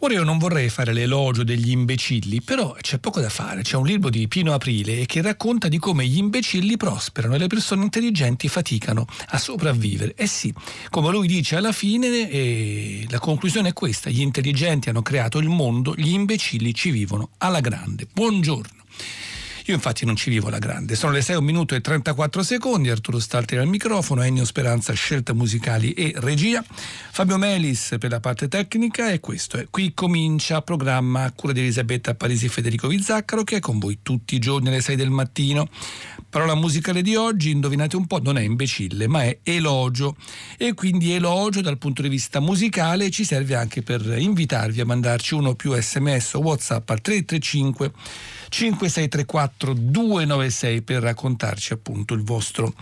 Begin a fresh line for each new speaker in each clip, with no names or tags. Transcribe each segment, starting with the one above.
Ora io non vorrei fare l'elogio degli imbecilli, però c'è poco da fare. C'è un libro di Pino Aprile che racconta di come gli imbecilli prosperano e le persone intelligenti faticano a sopravvivere. Eh sì, come lui dice alla fine, eh, la conclusione è questa: gli intelligenti hanno creato il mondo, gli imbecilli ci vivono alla grande. Buongiorno. Io infatti non ci vivo alla grande. Sono le 6 1 minuto e 34 secondi, Arturo Stalteri al microfono, Ennio Speranza scelte musicali e regia, Fabio Melis per la parte tecnica e questo è Qui comincia programma a cura di Elisabetta Parisi e Federico Vizzaccaro che è con voi tutti i giorni alle 6 del mattino. Parola musicale di oggi, indovinate un po', non è imbecille, ma è elogio e quindi elogio dal punto di vista musicale ci serve anche per invitarvi a mandarci uno più sms o whatsapp al 335 5634 296 per raccontarci appunto il vostro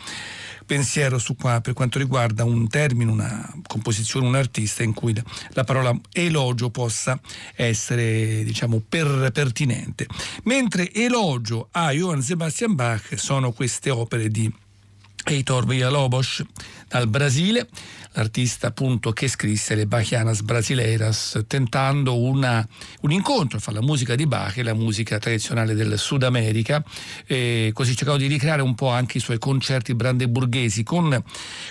pensiero su qua per quanto riguarda un termine, una composizione, un artista in cui la parola elogio possa essere diciamo per, pertinente. Mentre elogio a Johann Sebastian Bach sono queste opere di Heitor Villalobos dal Brasile l'artista appunto che scrisse le Bachianas Brasileiras tentando una, un incontro fra la musica di Bach e la musica tradizionale del Sud America e così cercando di ricreare un po' anche i suoi concerti brandeburghesi con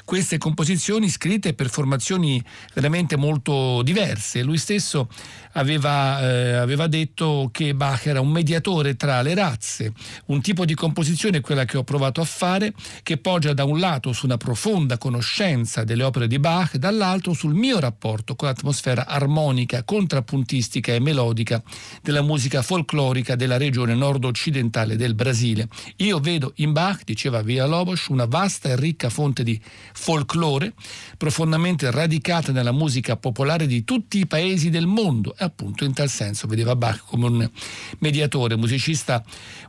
queste composizioni scritte per formazioni veramente molto diverse. Lui stesso aveva, eh, aveva detto che Bach era un mediatore tra le razze un tipo di composizione quella che ho provato a fare che poggia da un lato su una profonda conoscenza delle opere di di Bach, dall'altro sul mio rapporto con l'atmosfera armonica, contrappuntistica e melodica della musica folclorica della regione nord-occidentale del Brasile. Io vedo in Bach, diceva Via Lobos, una vasta e ricca fonte di folklore, profondamente radicata nella musica popolare di tutti i paesi del mondo e appunto in tal senso vedeva Bach come un mediatore, musicista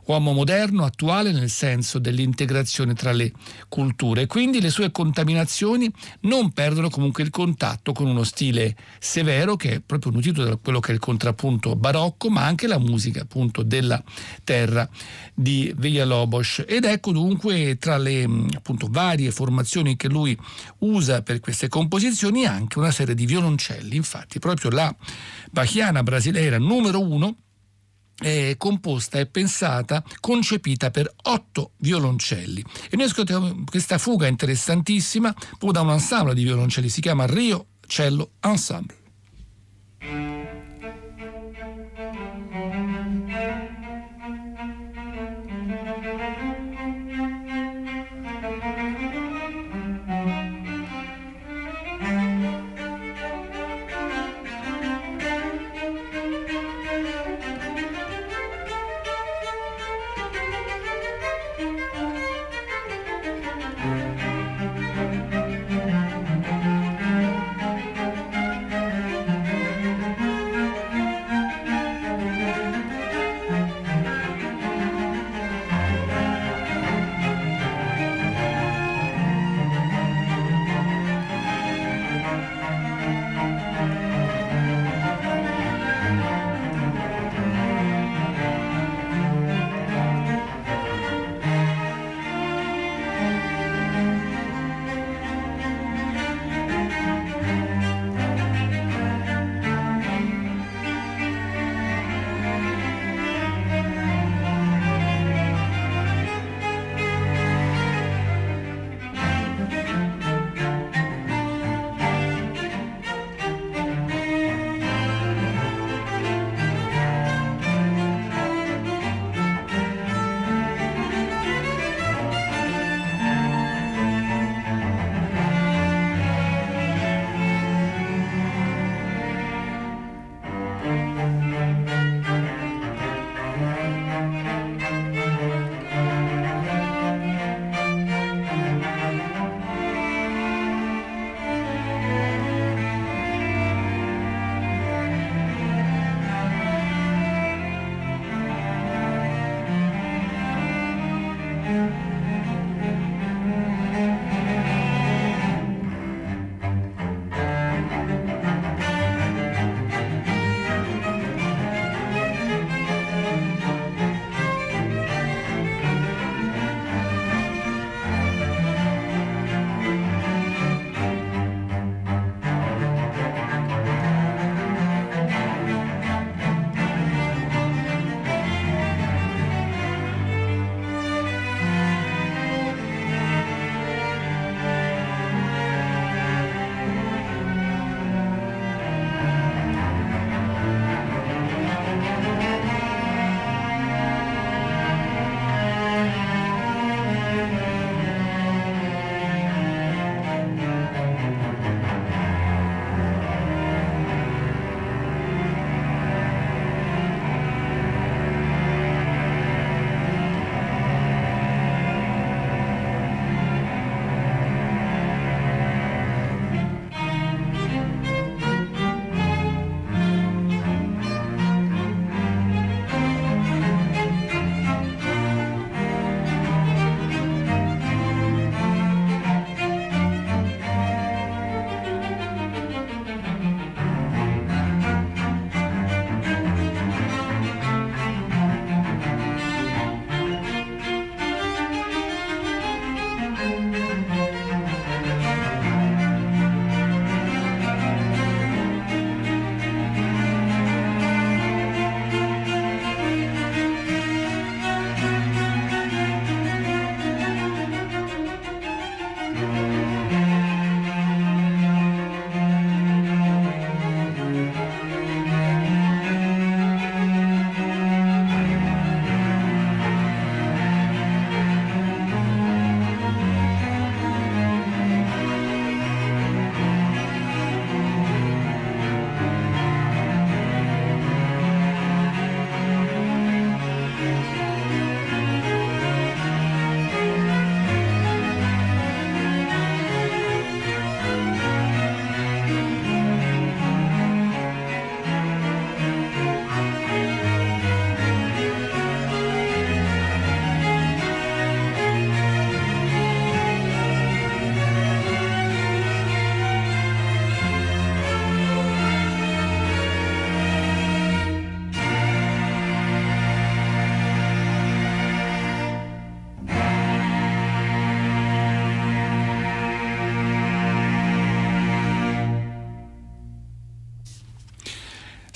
uomo moderno, attuale nel senso dell'integrazione tra le culture. Quindi le sue contaminazioni non perdono comunque il contatto con uno stile severo che è proprio nutrito da quello che è il contrappunto barocco, ma anche la musica appunto della terra di Villalobos. Ed ecco dunque tra le appunto varie formazioni che lui usa per queste composizioni anche una serie di violoncelli. Infatti proprio la Bachiana brasileira numero uno è composta e pensata, concepita per otto violoncelli. E noi ascoltiamo questa fuga interessantissima proprio da un ensemble di violoncelli, si chiama Rio Cello Ensemble.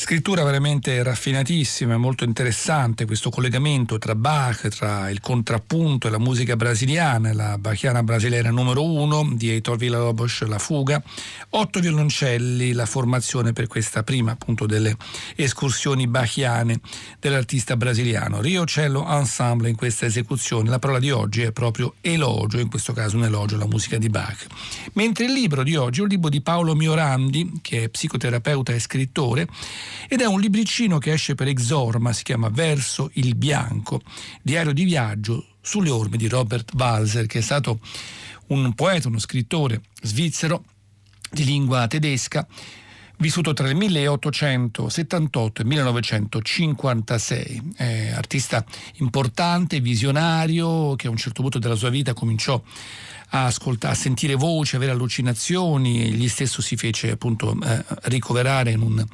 Scrittura veramente raffinatissima, molto interessante questo collegamento tra Bach, tra il contrappunto e la musica brasiliana, la bachiana brasiliana numero uno di Heitor Villa-Lobos, la fuga, otto violoncelli, la formazione per questa prima appunto delle escursioni bachiane dell'artista brasiliano. Rio Cello Ensemble in questa esecuzione, la parola di oggi è proprio elogio, in questo caso un elogio alla musica di Bach. Mentre il libro di oggi è un libro di Paolo Miorandi, che è psicoterapeuta e scrittore, ed è un libricino che esce per Exorma, si chiama Verso il Bianco, diario di viaggio sulle orme di Robert Walser, che è stato un poeta, uno scrittore svizzero di lingua tedesca, vissuto tra il 1878 e il 1956, è artista importante, visionario, che a un certo punto della sua vita cominciò a, ascoltare, a sentire voci, avere allucinazioni, egli stesso si fece appunto eh, ricoverare in un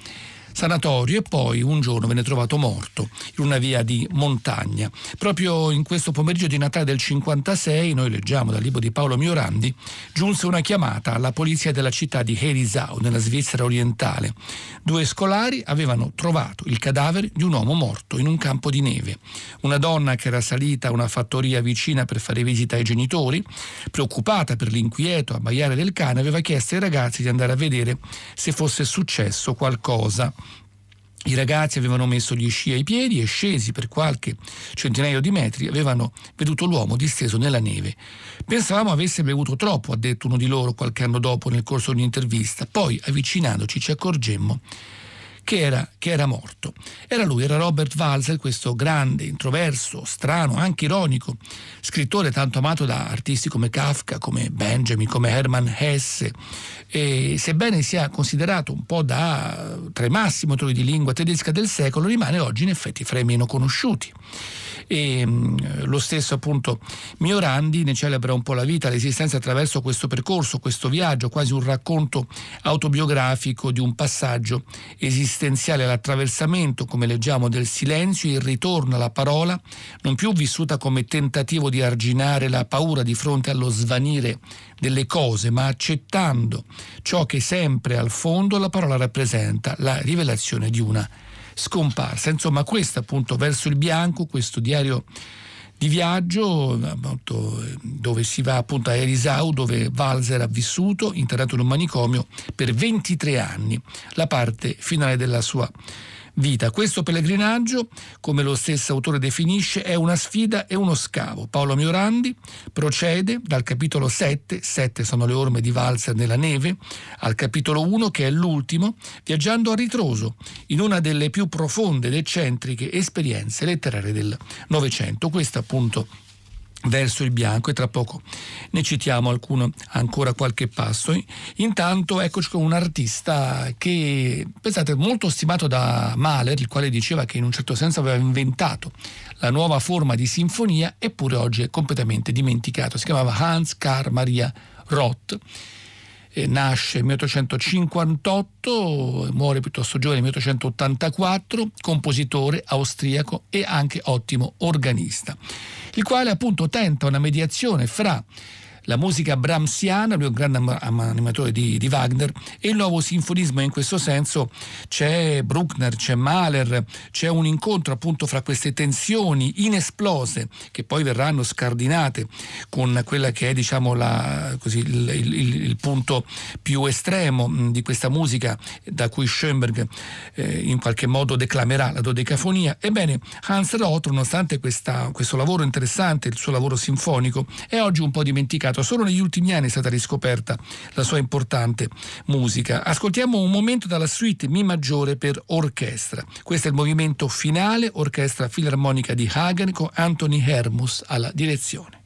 sanatorio e poi un giorno venne trovato morto in una via di montagna. Proprio in questo pomeriggio di Natale del 56, noi leggiamo dal libro di Paolo Miorandi, giunse una chiamata alla polizia della città di Herisau, nella Svizzera orientale. Due scolari avevano trovato il cadavere di un uomo morto in un campo di neve. Una donna che era salita a una fattoria vicina per fare visita ai genitori, preoccupata per l'inquieto abbaiare del cane, aveva chiesto ai ragazzi di andare a vedere se fosse successo qualcosa. I ragazzi avevano messo gli sci ai piedi e scesi per qualche centinaio di metri avevano veduto l'uomo disteso nella neve. Pensavamo avesse bevuto troppo, ha detto uno di loro qualche anno dopo nel corso di un'intervista. Poi, avvicinandoci, ci accorgemmo che era, che era, morto. Era lui, era Robert Walser, questo grande, introverso, strano, anche ironico, scrittore tanto amato da artisti come Kafka, come Benjamin, come Hermann Hesse, e sebbene sia considerato un po' da, tra i massimi autori di lingua tedesca del secolo, rimane oggi in effetti fra i meno conosciuti e mm, lo stesso appunto Miorandi ne celebra un po' la vita, l'esistenza attraverso questo percorso, questo viaggio, quasi un racconto autobiografico di un passaggio esistenziale, l'attraversamento, come leggiamo, del silenzio, il ritorno alla parola, non più vissuta come tentativo di arginare la paura di fronte allo svanire delle cose, ma accettando ciò che sempre al fondo la parola rappresenta, la rivelazione di una scomparsa. Insomma, questo appunto verso il bianco, questo diario di viaggio appunto, dove si va appunto a Erisau dove Walser ha vissuto internato in un manicomio per 23 anni la parte finale della sua vita. Questo pellegrinaggio, come lo stesso autore definisce, è una sfida e uno scavo. Paolo Miorandi procede dal capitolo 7, 7 sono le orme di Walser nella neve, al capitolo 1 che è l'ultimo, viaggiando a ritroso in una delle più profonde ed eccentriche esperienze letterarie del Novecento. Questo appunto verso il bianco e tra poco ne citiamo alcuno, ancora qualche passo. Intanto eccoci con un artista che, pensate, molto stimato da Mahler, il quale diceva che in un certo senso aveva inventato la nuova forma di sinfonia, eppure oggi è completamente dimenticato. Si chiamava Hans Karl Maria Roth nasce nel 1858, muore piuttosto giovane nel 1884, compositore austriaco e anche ottimo organista, il quale appunto tenta una mediazione fra la musica brahmsiana, lui è un grande animatore di, di, Wagner, e il nuovo sinfonismo in questo senso c'è Bruckner, c'è Mahler, c'è un incontro appunto fra queste tensioni inesplose che poi verranno scardinate con quella che è diciamo la, così, il, il, il, punto più estremo di questa musica da cui Schoenberg eh, in qualche modo declamerà la dodecafonia. Ebbene, Hans Roth, nonostante questa, questo lavoro interessante, il suo lavoro sinfonico, è oggi un po' dimenticato passato, solo negli ultimi anni è stata riscoperta la sua importante musica. Ascoltiamo un momento dalla suite Mi maggiore per orchestra. Questo è il movimento finale, orchestra filarmonica di Hagen con Anthony Hermus alla direzione.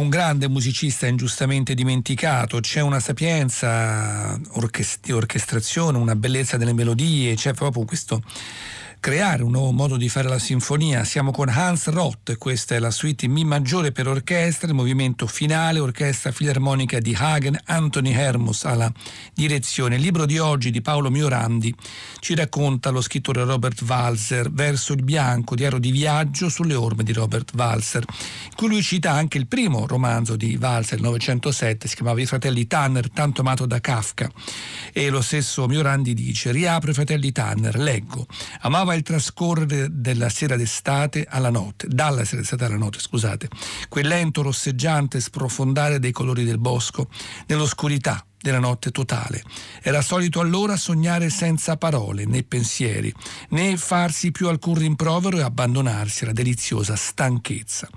Un grande musicista ingiustamente dimenticato, c'è una sapienza orchest- di orchestrazione, una bellezza delle melodie, c'è proprio questo creare un nuovo modo di fare la sinfonia. Siamo con Hans Roth, questa è la suite in Mi maggiore per orchestra, il movimento finale, orchestra filarmonica di Hagen, Anthony Hermus alla direzione. Il libro di oggi di Paolo Miorandi ci racconta lo scrittore Robert Walser, Verso il bianco, diario di viaggio sulle orme di Robert Walser, in cui lui cita anche il primo romanzo di Walser, il 907, si chiamava I fratelli Tanner, tanto amato da Kafka. E lo stesso Miorandi dice, riapro i fratelli Tanner, leggo, amava Sembrava il trascorrere della sera d'estate alla notte, dalla sera d'estate alla notte, scusate, quel lento rosseggiante sprofondare dei colori del bosco nell'oscurità della notte totale. Era solito allora sognare senza parole né pensieri, né farsi più alcun rimprovero e abbandonarsi alla deliziosa stanchezza.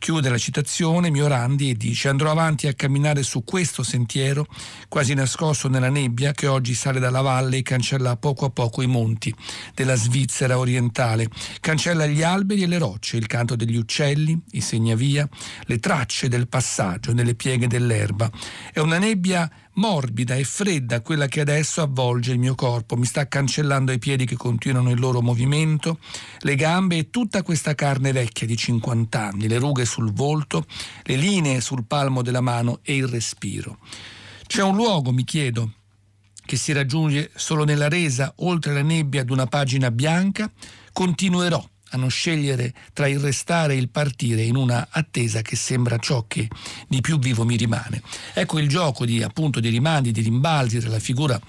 Chiude la citazione Miorandi e dice andrò avanti a camminare su questo sentiero, quasi nascosto nella nebbia che oggi sale dalla valle e cancella poco a poco i monti della Svizzera orientale, cancella gli alberi e le rocce, il canto degli uccelli, i segnavia, le tracce del passaggio nelle pieghe dell'erba. È una nebbia morbida e fredda quella che adesso avvolge il mio corpo, mi sta cancellando i piedi che continuano il loro movimento, le gambe e tutta questa carne vecchia di 50 anni, le rughe sul volto, le linee sul palmo della mano e il respiro. C'è un luogo, mi chiedo, che si raggiunge solo nella resa, oltre la nebbia ad una pagina bianca? Continuerò a non scegliere tra il restare e il partire in una attesa che sembra ciò che di più vivo mi rimane. Ecco il gioco di, appunto, di rimandi, di rimbalzi tra la figura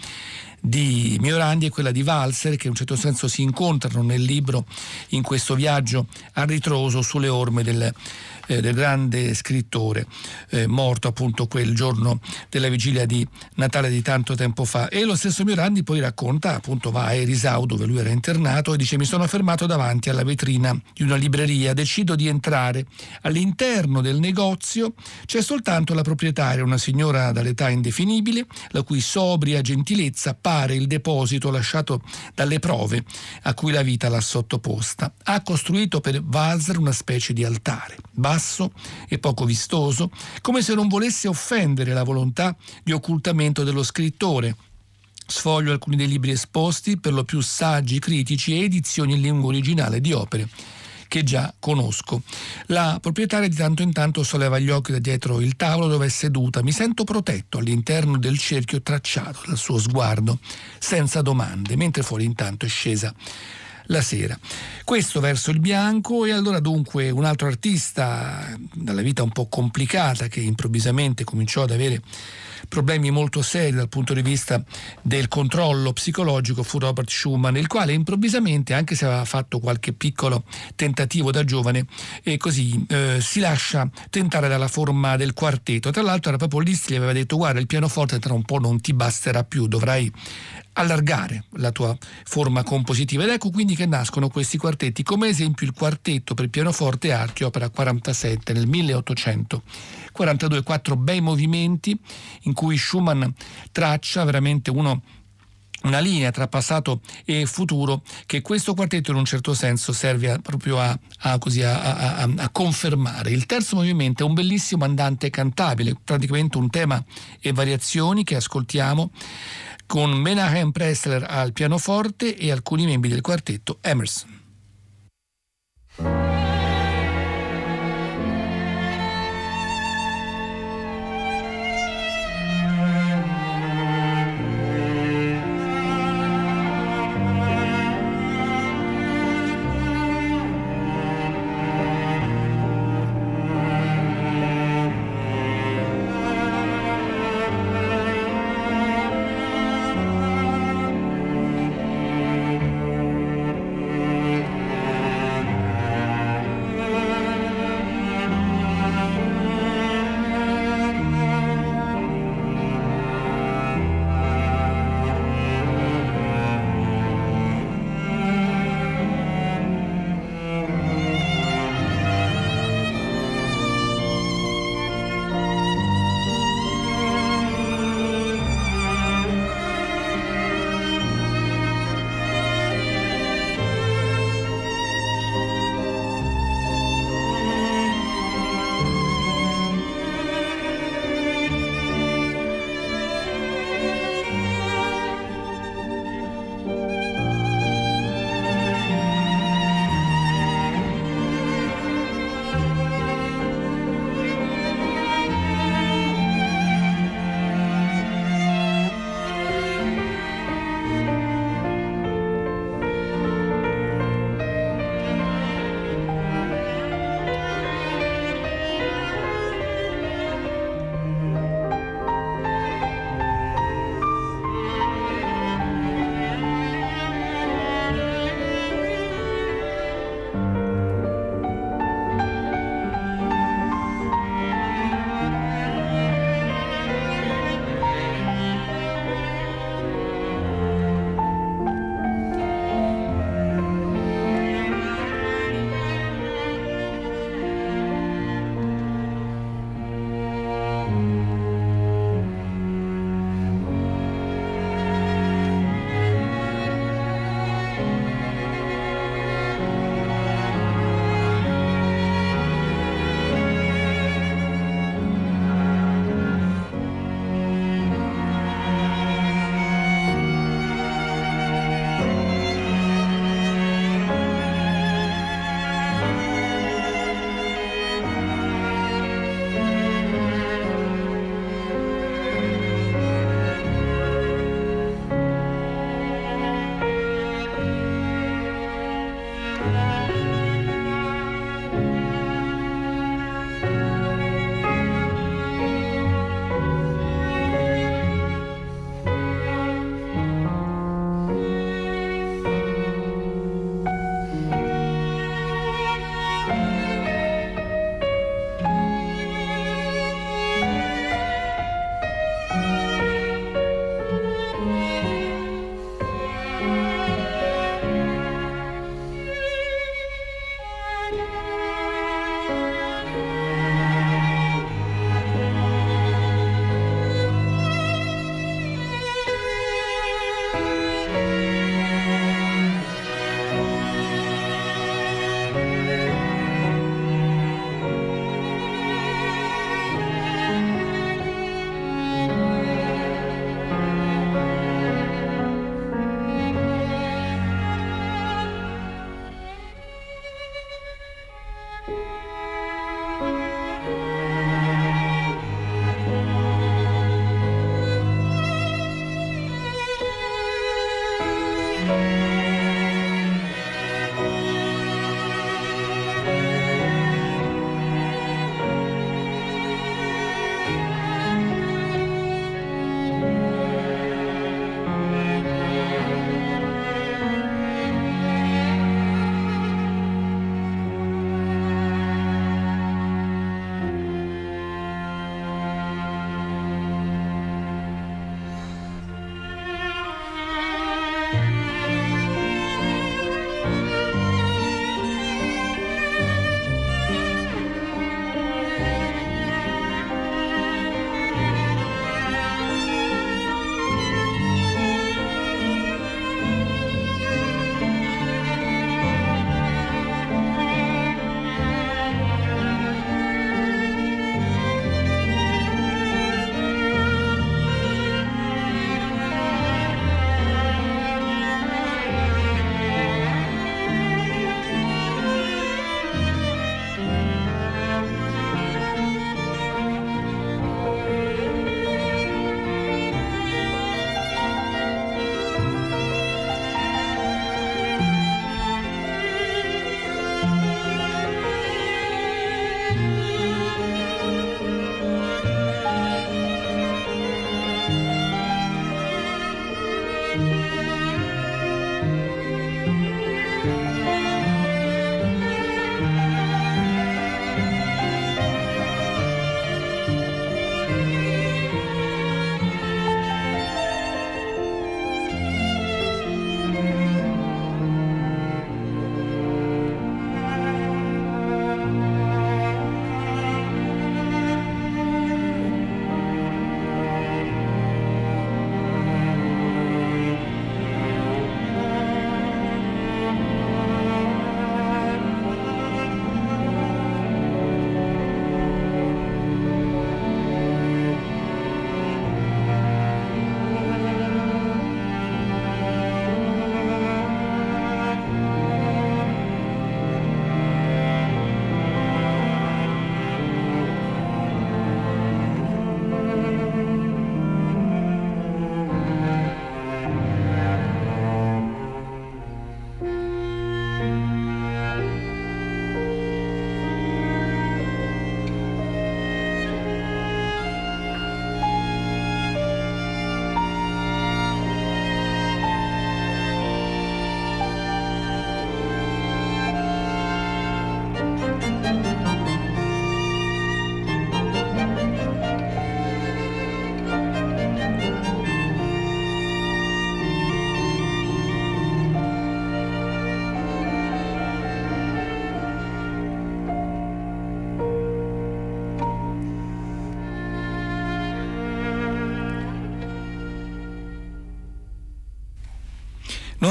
di Miorandi e quella di Valser che in un certo senso si incontrano nel libro in questo viaggio a ritroso sulle orme del, eh, del grande scrittore eh, morto appunto quel giorno della vigilia di Natale di tanto tempo fa. E lo stesso Miorandi poi racconta appunto va a Erisau dove lui era internato e dice mi sono fermato davanti alla vetrina di una libreria. Decido di entrare. All'interno del negozio c'è soltanto la proprietaria una signora dall'età indefinibile la cui sobria gentilezza pare il deposito lasciato dalle prove a cui la vita l'ha sottoposta. Ha costruito per Walser una specie di altare basso e poco vistoso, come se non volesse offendere la volontà di occultamento dello scrittore. Sfoglio alcuni dei libri esposti, per lo più saggi critici e edizioni in lingua originale di opere che già conosco. La proprietaria di tanto in tanto solleva gli occhi da dietro il tavolo dove è seduta. Mi sento protetto all'interno del cerchio tracciato dal suo sguardo, senza domande, mentre fuori intanto è scesa la sera. Questo verso il bianco e allora dunque un altro artista dalla vita un po' complicata che improvvisamente cominciò ad avere problemi molto seri dal punto di vista del controllo psicologico fu Robert Schumann, il quale improvvisamente, anche se aveva fatto qualche piccolo tentativo da giovane, e così eh, si lascia tentare dalla forma del quartetto. Tra l'altro era proprio Liszt gli aveva detto guarda il pianoforte tra un po' non ti basterà più, dovrai allargare la tua forma compositiva ed ecco quindi che nascono questi quartetti come esempio il quartetto per pianoforte e archi opera 47 nel 1842 quattro bei movimenti in cui Schumann traccia veramente uno una linea tra passato e futuro che questo quartetto in un certo senso serve proprio a, a, così, a, confermare. Il terzo movimento è un bellissimo andante cantabile, praticamente un tema e variazioni che ascoltiamo con Menahem Pressler al pianoforte e alcuni membri del quartetto Emerson.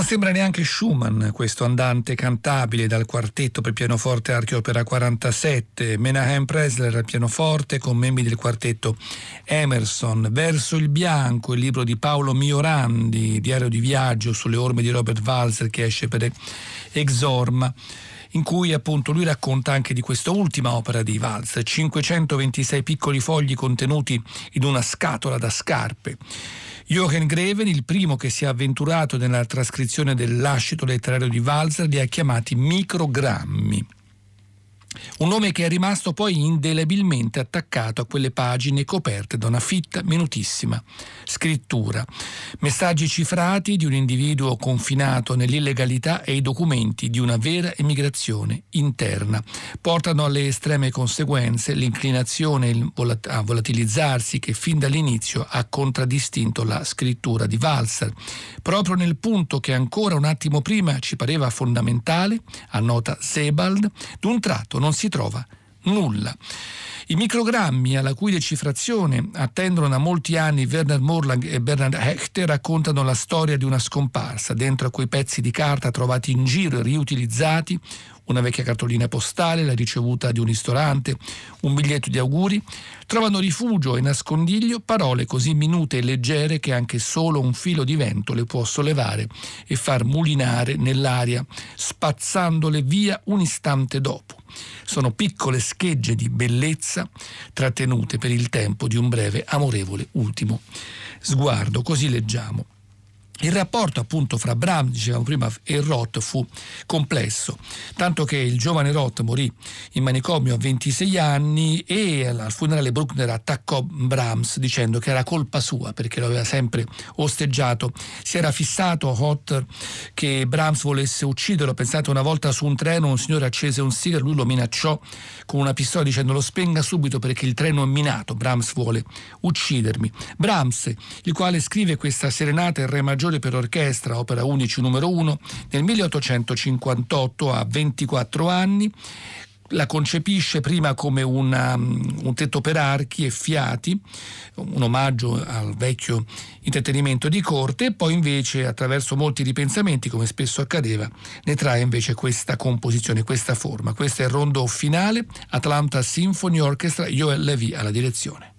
Non sembra neanche Schumann questo andante cantabile dal quartetto per pianoforte Archio Opera 47, Menahem Presler al pianoforte con membri del quartetto Emerson, Verso il bianco, il libro di Paolo Miorandi, diario di viaggio sulle orme di Robert Walzer che esce per Exorma in cui appunto lui racconta anche di questa ultima opera di Walzer, 526 piccoli fogli contenuti in una scatola da scarpe. Jochen Greven, il primo che si è avventurato nella trascrizione del lascito letterario di Walzer, li ha chiamati microgrammi. Un nome che è rimasto poi indelebilmente attaccato a quelle pagine coperte da una fitta, minutissima scrittura. Messaggi cifrati di un individuo confinato nell'illegalità e i documenti di una vera emigrazione interna. Portano alle estreme conseguenze l'inclinazione a volatilizzarsi che fin dall'inizio ha contraddistinto la scrittura di Walser. Proprio nel punto che ancora un attimo prima ci pareva fondamentale, annota Sebald, d'un tratto non si trova nulla. I microgrammi, alla cui decifrazione attendono da molti anni Werner Morlang e Bernard Hecht, raccontano la storia di una scomparsa. Dentro a quei pezzi di carta trovati in giro e riutilizzati, una vecchia cartolina postale, la ricevuta di un ristorante, un biglietto di auguri, trovano rifugio e nascondiglio parole così minute e leggere che anche solo un filo di vento le può sollevare e far mulinare nell'aria, spazzandole via un istante dopo. Sono piccole schegge di bellezza trattenute per il tempo di un breve, amorevole ultimo sguardo. Così leggiamo. Il rapporto appunto fra Brahms, dicevamo prima, e Roth fu complesso, tanto che il giovane Roth morì in manicomio a 26 anni e al funerale Bruckner attaccò Brahms dicendo che era colpa sua perché lo aveva sempre osteggiato. Si era fissato Roth che Brahms volesse ucciderlo, pensate una volta su un treno un signore accese un sigaro, lui lo minacciò con una pistola dicendo lo spenga subito perché il treno è minato, Brahms vuole uccidermi. Brahms, il quale scrive questa serenata in re maggiore maggiore per orchestra, opera 11 numero 1, nel 1858 a 24 anni, la concepisce prima come una, un tetto per archi e fiati, un omaggio al vecchio intrattenimento di corte, e poi invece attraverso molti ripensamenti, come spesso accadeva, ne trae invece questa composizione, questa forma. Questo è il rondo finale, Atlanta Symphony Orchestra, Joel Levy alla direzione.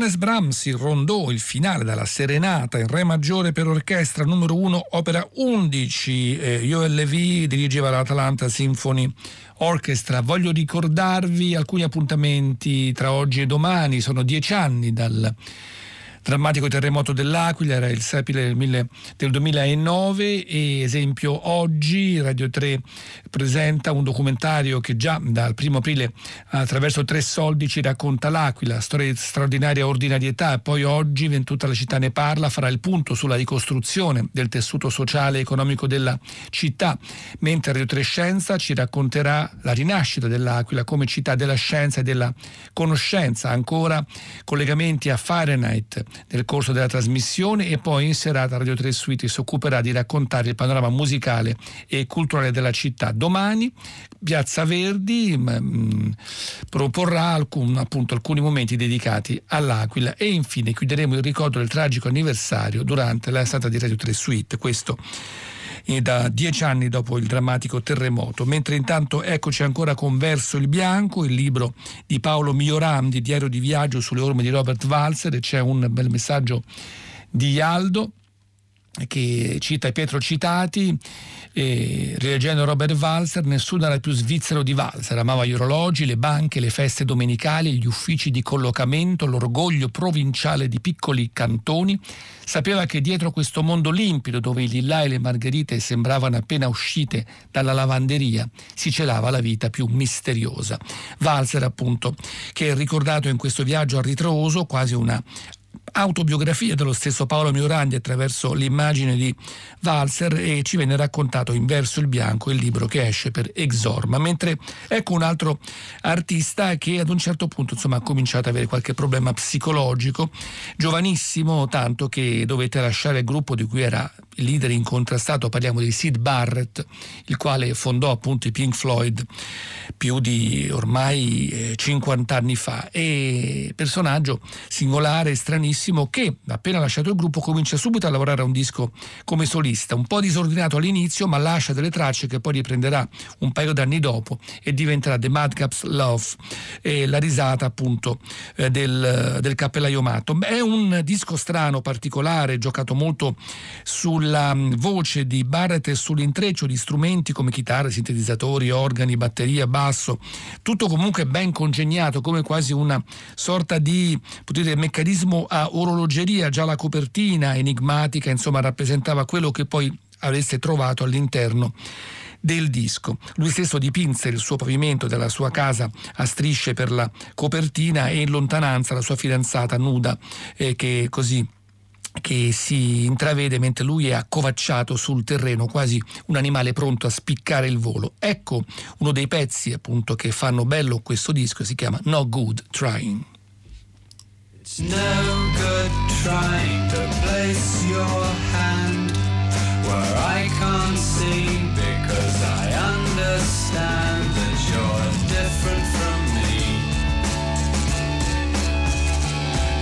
Johannes Brahms, il rondò, il finale dalla Serenata in Re maggiore per orchestra numero 1, opera 11. Eh, Joel Levy dirigeva l'Atalanta Symphony Orchestra. Voglio ricordarvi alcuni appuntamenti tra oggi e domani, sono dieci anni dal drammatico terremoto dell'Aquila, era il 7 del, del 2009 e esempio oggi Radio 3 presenta un documentario che già dal primo aprile attraverso tre soldi ci racconta l'Aquila, storia di straordinaria ordinarietà e poi oggi Tutta la città ne parla, farà il punto sulla ricostruzione del tessuto sociale e economico della città, mentre Radio 3 Scienza ci racconterà la rinascita dell'Aquila come città della scienza e della conoscenza, ancora collegamenti a Fahrenheit nel corso della trasmissione e poi in serata Radio 3 Suite si occuperà di raccontare il panorama musicale e culturale della città. Domani Piazza Verdi mh, mm, proporrà alcun, appunto, alcuni momenti dedicati all'Aquila e infine chiuderemo il ricordo del tragico anniversario durante la stata di Radio 3 Suite. Questo da dieci anni dopo il drammatico terremoto. Mentre intanto eccoci ancora con Verso il Bianco, il libro di Paolo Mioram di Diario di Viaggio sulle orme di Robert Walser e c'è un bel messaggio di Aldo che cita Pietro citati, eh, rileggendo Robert Walser, nessuno era più svizzero di Walser, amava gli orologi, le banche, le feste domenicali, gli uffici di collocamento, l'orgoglio provinciale di piccoli cantoni, sapeva che dietro questo mondo limpido dove i lillà e le margherite sembravano appena uscite dalla lavanderia si celava la vita più misteriosa. Walser appunto, che è ricordato in questo viaggio a ritroso, quasi una autobiografia dello stesso Paolo Miorandi attraverso l'immagine di Walser e ci venne raccontato in verso il bianco il libro che esce per Exorma. Mentre ecco un altro artista che ad un certo punto insomma ha cominciato ad avere qualche problema psicologico giovanissimo tanto che dovette lasciare il gruppo di cui era leader incontrastato, parliamo di Sid Barrett, il quale fondò appunto i Pink Floyd più di ormai eh, 50 anni fa. E personaggio singolare, stranissimo, che appena lasciato il gruppo comincia subito a lavorare a un disco come solista, un po' disordinato all'inizio ma lascia delle tracce che poi riprenderà un paio d'anni dopo e diventerà The Madcaps Love, e la risata appunto eh, del, del cappellaio matto. È un disco strano, particolare, giocato molto sul sulla mm, voce di Barrett e sull'intreccio di strumenti come chitarre, sintetizzatori, organi, batteria, basso, tutto comunque ben congegnato come quasi una sorta di dire, meccanismo a orologeria, già la copertina enigmatica, insomma rappresentava quello che poi avreste trovato all'interno del disco. Lui stesso dipinse il suo pavimento della sua casa a strisce per la copertina e in lontananza la sua fidanzata nuda eh, che così che si intravede mentre lui è accovacciato sul terreno, quasi un animale pronto a spiccare il volo. Ecco uno dei pezzi appunto che fanno bello questo disco, si chiama No Good Trying. It's no good trying to place your hand where I can't see because I understand that you're different from me.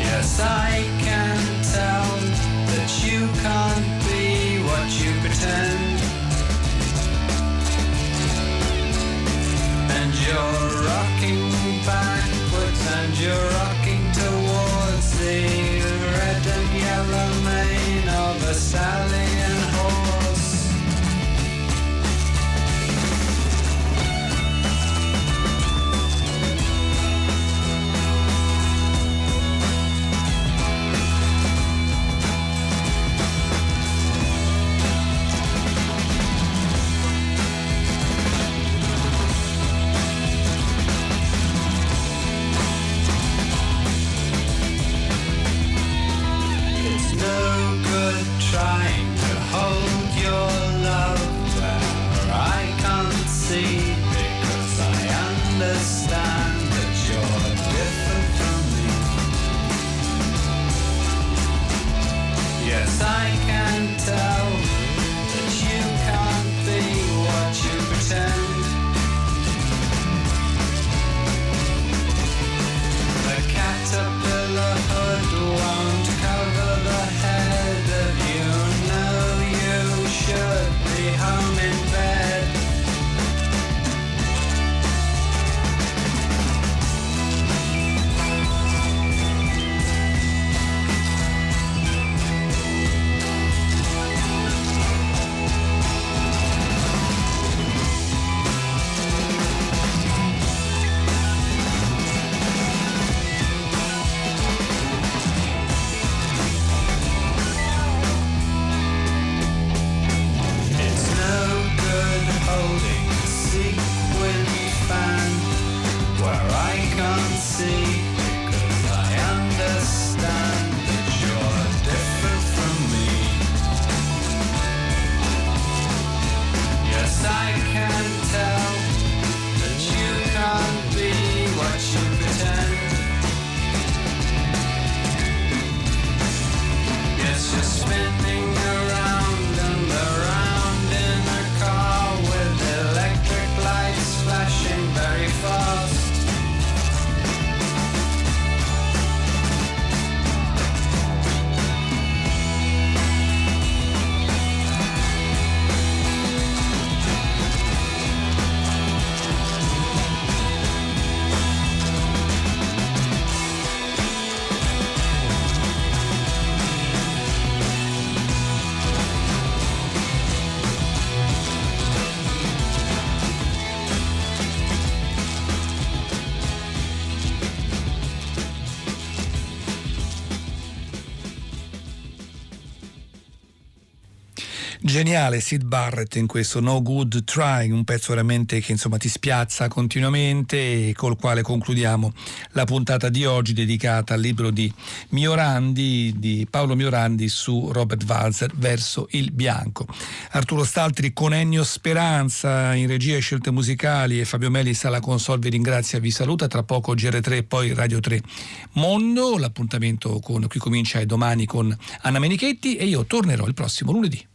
Yes, I can tell that you can't be what you pretend. And you're rocking backwards and you're rocking the red and yellow mane of a stallion Geniale Sid Barrett in questo No Good Trying, un pezzo veramente che insomma ti spiazza continuamente e col quale concludiamo la puntata di oggi dedicata al libro di Miorandi, di Paolo Miorandi su Robert Walzer verso il bianco. Arturo Staltri con Ennio Speranza in regia e scelte musicali e Fabio Melis alla console vi ringrazia vi saluta. Tra poco GR3 e poi Radio 3 Mondo. L'appuntamento con qui comincia è domani con Anna Menichetti e io tornerò il prossimo lunedì.